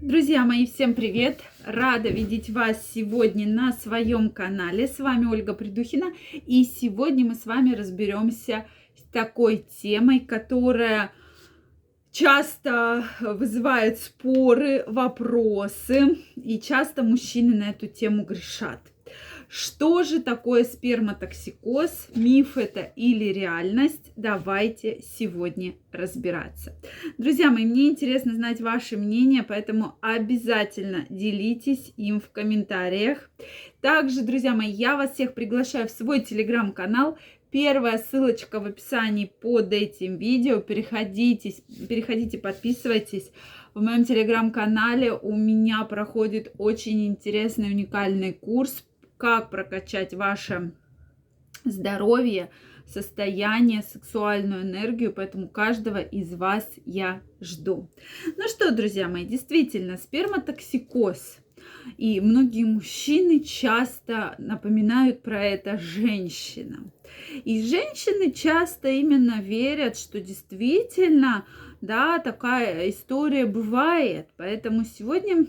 Друзья мои, всем привет! Рада видеть вас сегодня на своем канале. С вами Ольга Придухина. И сегодня мы с вами разберемся с такой темой, которая часто вызывает споры, вопросы. И часто мужчины на эту тему грешат. Что же такое сперматоксикоз? Миф это или реальность? Давайте сегодня разбираться. Друзья мои, мне интересно знать ваше мнение, поэтому обязательно делитесь им в комментариях. Также, друзья мои, я вас всех приглашаю в свой телеграм-канал. Первая ссылочка в описании под этим видео. Переходите, переходите, подписывайтесь. В моем телеграм-канале у меня проходит очень интересный, уникальный курс как прокачать ваше здоровье, состояние, сексуальную энергию, поэтому каждого из вас я жду. Ну что, друзья мои, действительно, сперматоксикоз. И многие мужчины часто напоминают про это женщинам. И женщины часто именно верят, что действительно, да, такая история бывает. Поэтому сегодня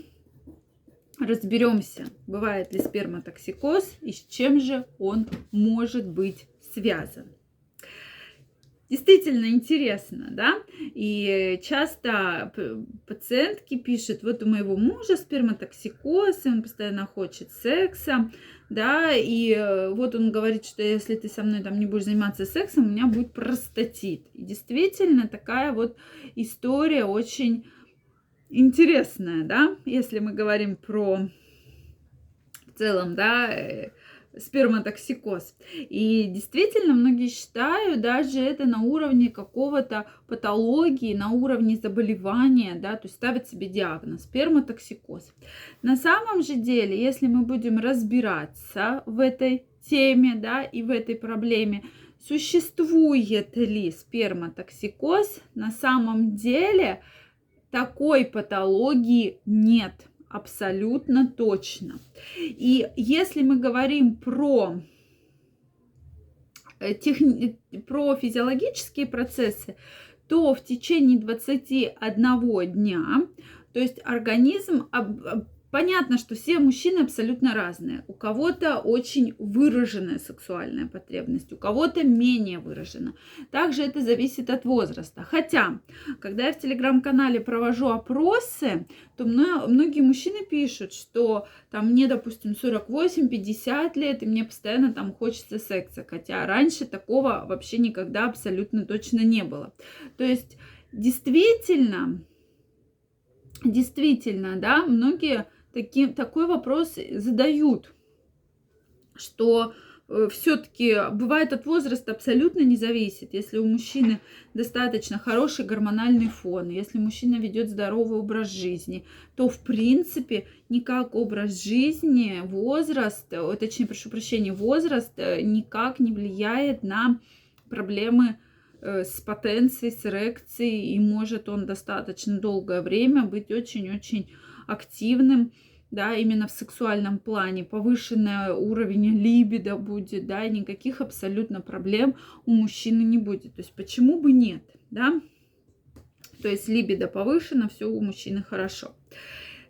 разберемся, бывает ли сперматоксикоз и с чем же он может быть связан. Действительно интересно, да? И часто пациентки пишут, вот у моего мужа сперматоксикоз, и он постоянно хочет секса, да, и э, вот он говорит, что если ты со мной там не будешь заниматься сексом, у меня будет простатит. И действительно такая вот история очень интересная, да, если мы говорим про в целом, да, э, сперматоксикоз. И действительно, многие считают даже это на уровне какого-то патологии, на уровне заболевания, да, то есть ставят себе диагноз сперматоксикоз. На самом же деле, если мы будем разбираться в этой теме, да, и в этой проблеме, существует ли сперматоксикоз, на самом деле – такой патологии нет, абсолютно точно. И если мы говорим про э, техни... про физиологические процессы, то в течение 21 дня, то есть организм Понятно, что все мужчины абсолютно разные. У кого-то очень выраженная сексуальная потребность, у кого-то менее выражена. Также это зависит от возраста. Хотя, когда я в телеграм-канале провожу опросы, то многие мужчины пишут, что там мне, допустим, 48-50 лет, и мне постоянно там хочется секса. Хотя раньше такого вообще никогда абсолютно точно не было. То есть, действительно, действительно, да, многие таким, такой вопрос задают, что э, все-таки бывает от возраста абсолютно не зависит. Если у мужчины достаточно хороший гормональный фон, если мужчина ведет здоровый образ жизни, то в принципе никак образ жизни, возраст, э, точнее, прошу прощения, возраст э, никак не влияет на проблемы с потенцией, с эрекцией, и может он достаточно долгое время быть очень-очень активным, да, именно в сексуальном плане, повышенный уровень либидо будет, да, никаких абсолютно проблем у мужчины не будет. То есть почему бы нет, да? То есть либидо повышено, все у мужчины хорошо.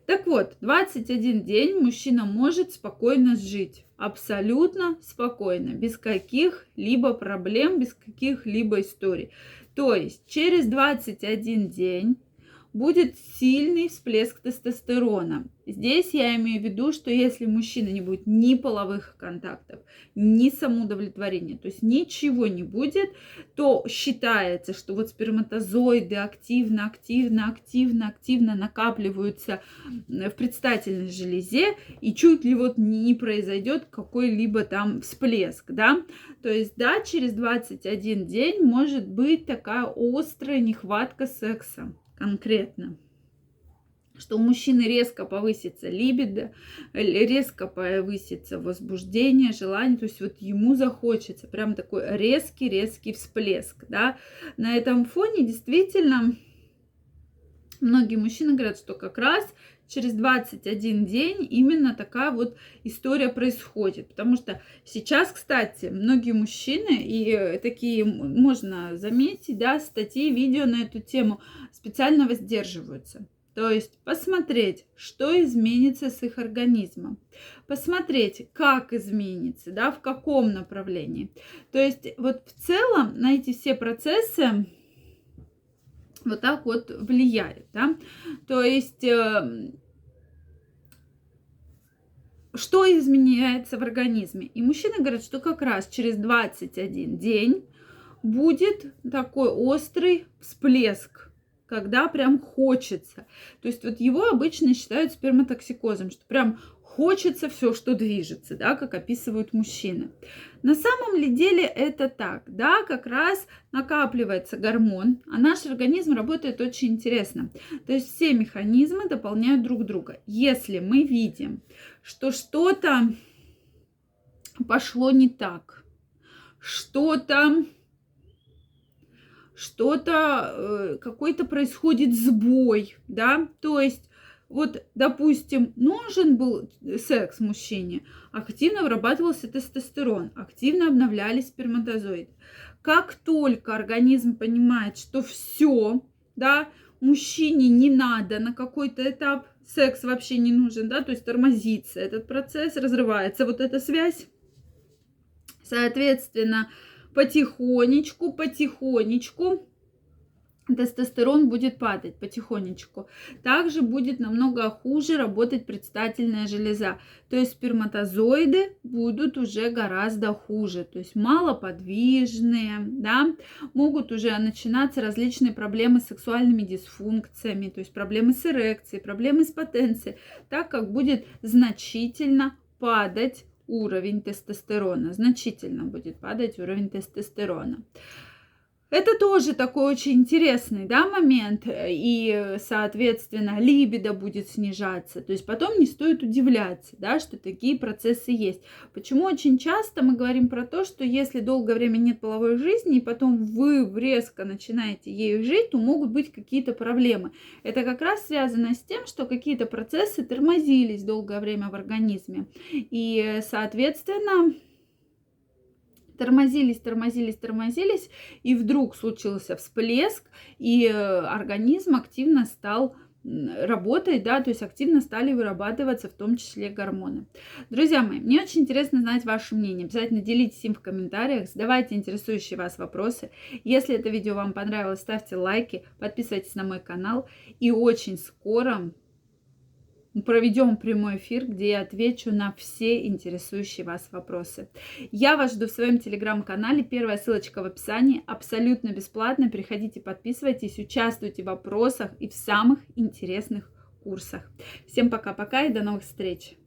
Так вот, 21 день мужчина может спокойно жить. Абсолютно спокойно, без каких-либо проблем, без каких-либо историй. То есть через 21 день будет сильный всплеск тестостерона. Здесь я имею в виду, что если мужчина не будет ни половых контактов, ни самоудовлетворения, то есть ничего не будет, то считается, что вот сперматозоиды активно, активно, активно, активно накапливаются в предстательной железе, и чуть ли вот не произойдет какой-либо там всплеск, да. То есть, да, через 21 день может быть такая острая нехватка секса конкретно что у мужчины резко повысится либидо, резко повысится возбуждение, желание, то есть вот ему захочется прям такой резкий-резкий всплеск, да. На этом фоне действительно многие мужчины говорят, что как раз через 21 день именно такая вот история происходит. Потому что сейчас, кстати, многие мужчины, и такие можно заметить, да, статьи, видео на эту тему специально воздерживаются. То есть посмотреть, что изменится с их организмом, посмотреть, как изменится, да, в каком направлении. То есть вот в целом на эти все процессы вот так вот влияет, да. То есть э, что изменяется в организме? И мужчины говорят, что как раз через 21 день будет такой острый всплеск когда прям хочется. То есть вот его обычно считают сперматоксикозом, что прям хочется все, что движется, да, как описывают мужчины. На самом ли деле это так, да, как раз накапливается гормон, а наш организм работает очень интересно. То есть все механизмы дополняют друг друга. Если мы видим, что что-то пошло не так, что-то что-то, э, какой-то происходит сбой, да, то есть вот, допустим, нужен был секс мужчине, активно вырабатывался тестостерон, активно обновлялись сперматозоиды. Как только организм понимает, что все, да, мужчине не надо на какой-то этап, секс вообще не нужен, да, то есть тормозится этот процесс, разрывается вот эта связь, соответственно, потихонечку, потихонечку тестостерон будет падать потихонечку. Также будет намного хуже работать предстательная железа. То есть сперматозоиды будут уже гораздо хуже. То есть малоподвижные, да, могут уже начинаться различные проблемы с сексуальными дисфункциями, то есть проблемы с эрекцией, проблемы с потенцией, так как будет значительно падать уровень тестостерона. Значительно будет падать уровень тестостерона. Это тоже такой очень интересный да, момент, и, соответственно, либидо будет снижаться. То есть потом не стоит удивляться, да, что такие процессы есть. Почему очень часто мы говорим про то, что если долгое время нет половой жизни, и потом вы резко начинаете ею жить, то могут быть какие-то проблемы. Это как раз связано с тем, что какие-то процессы тормозились долгое время в организме. И, соответственно, тормозились, тормозились, тормозились, и вдруг случился всплеск, и э, организм активно стал работать, да, то есть активно стали вырабатываться в том числе гормоны. Друзья мои, мне очень интересно знать ваше мнение. Обязательно делитесь им в комментариях, задавайте интересующие вас вопросы. Если это видео вам понравилось, ставьте лайки, подписывайтесь на мой канал. И очень скоро проведем прямой эфир, где я отвечу на все интересующие вас вопросы. Я вас жду в своем телеграм-канале. Первая ссылочка в описании. Абсолютно бесплатно. Приходите, подписывайтесь, участвуйте в вопросах и в самых интересных курсах. Всем пока-пока и до новых встреч!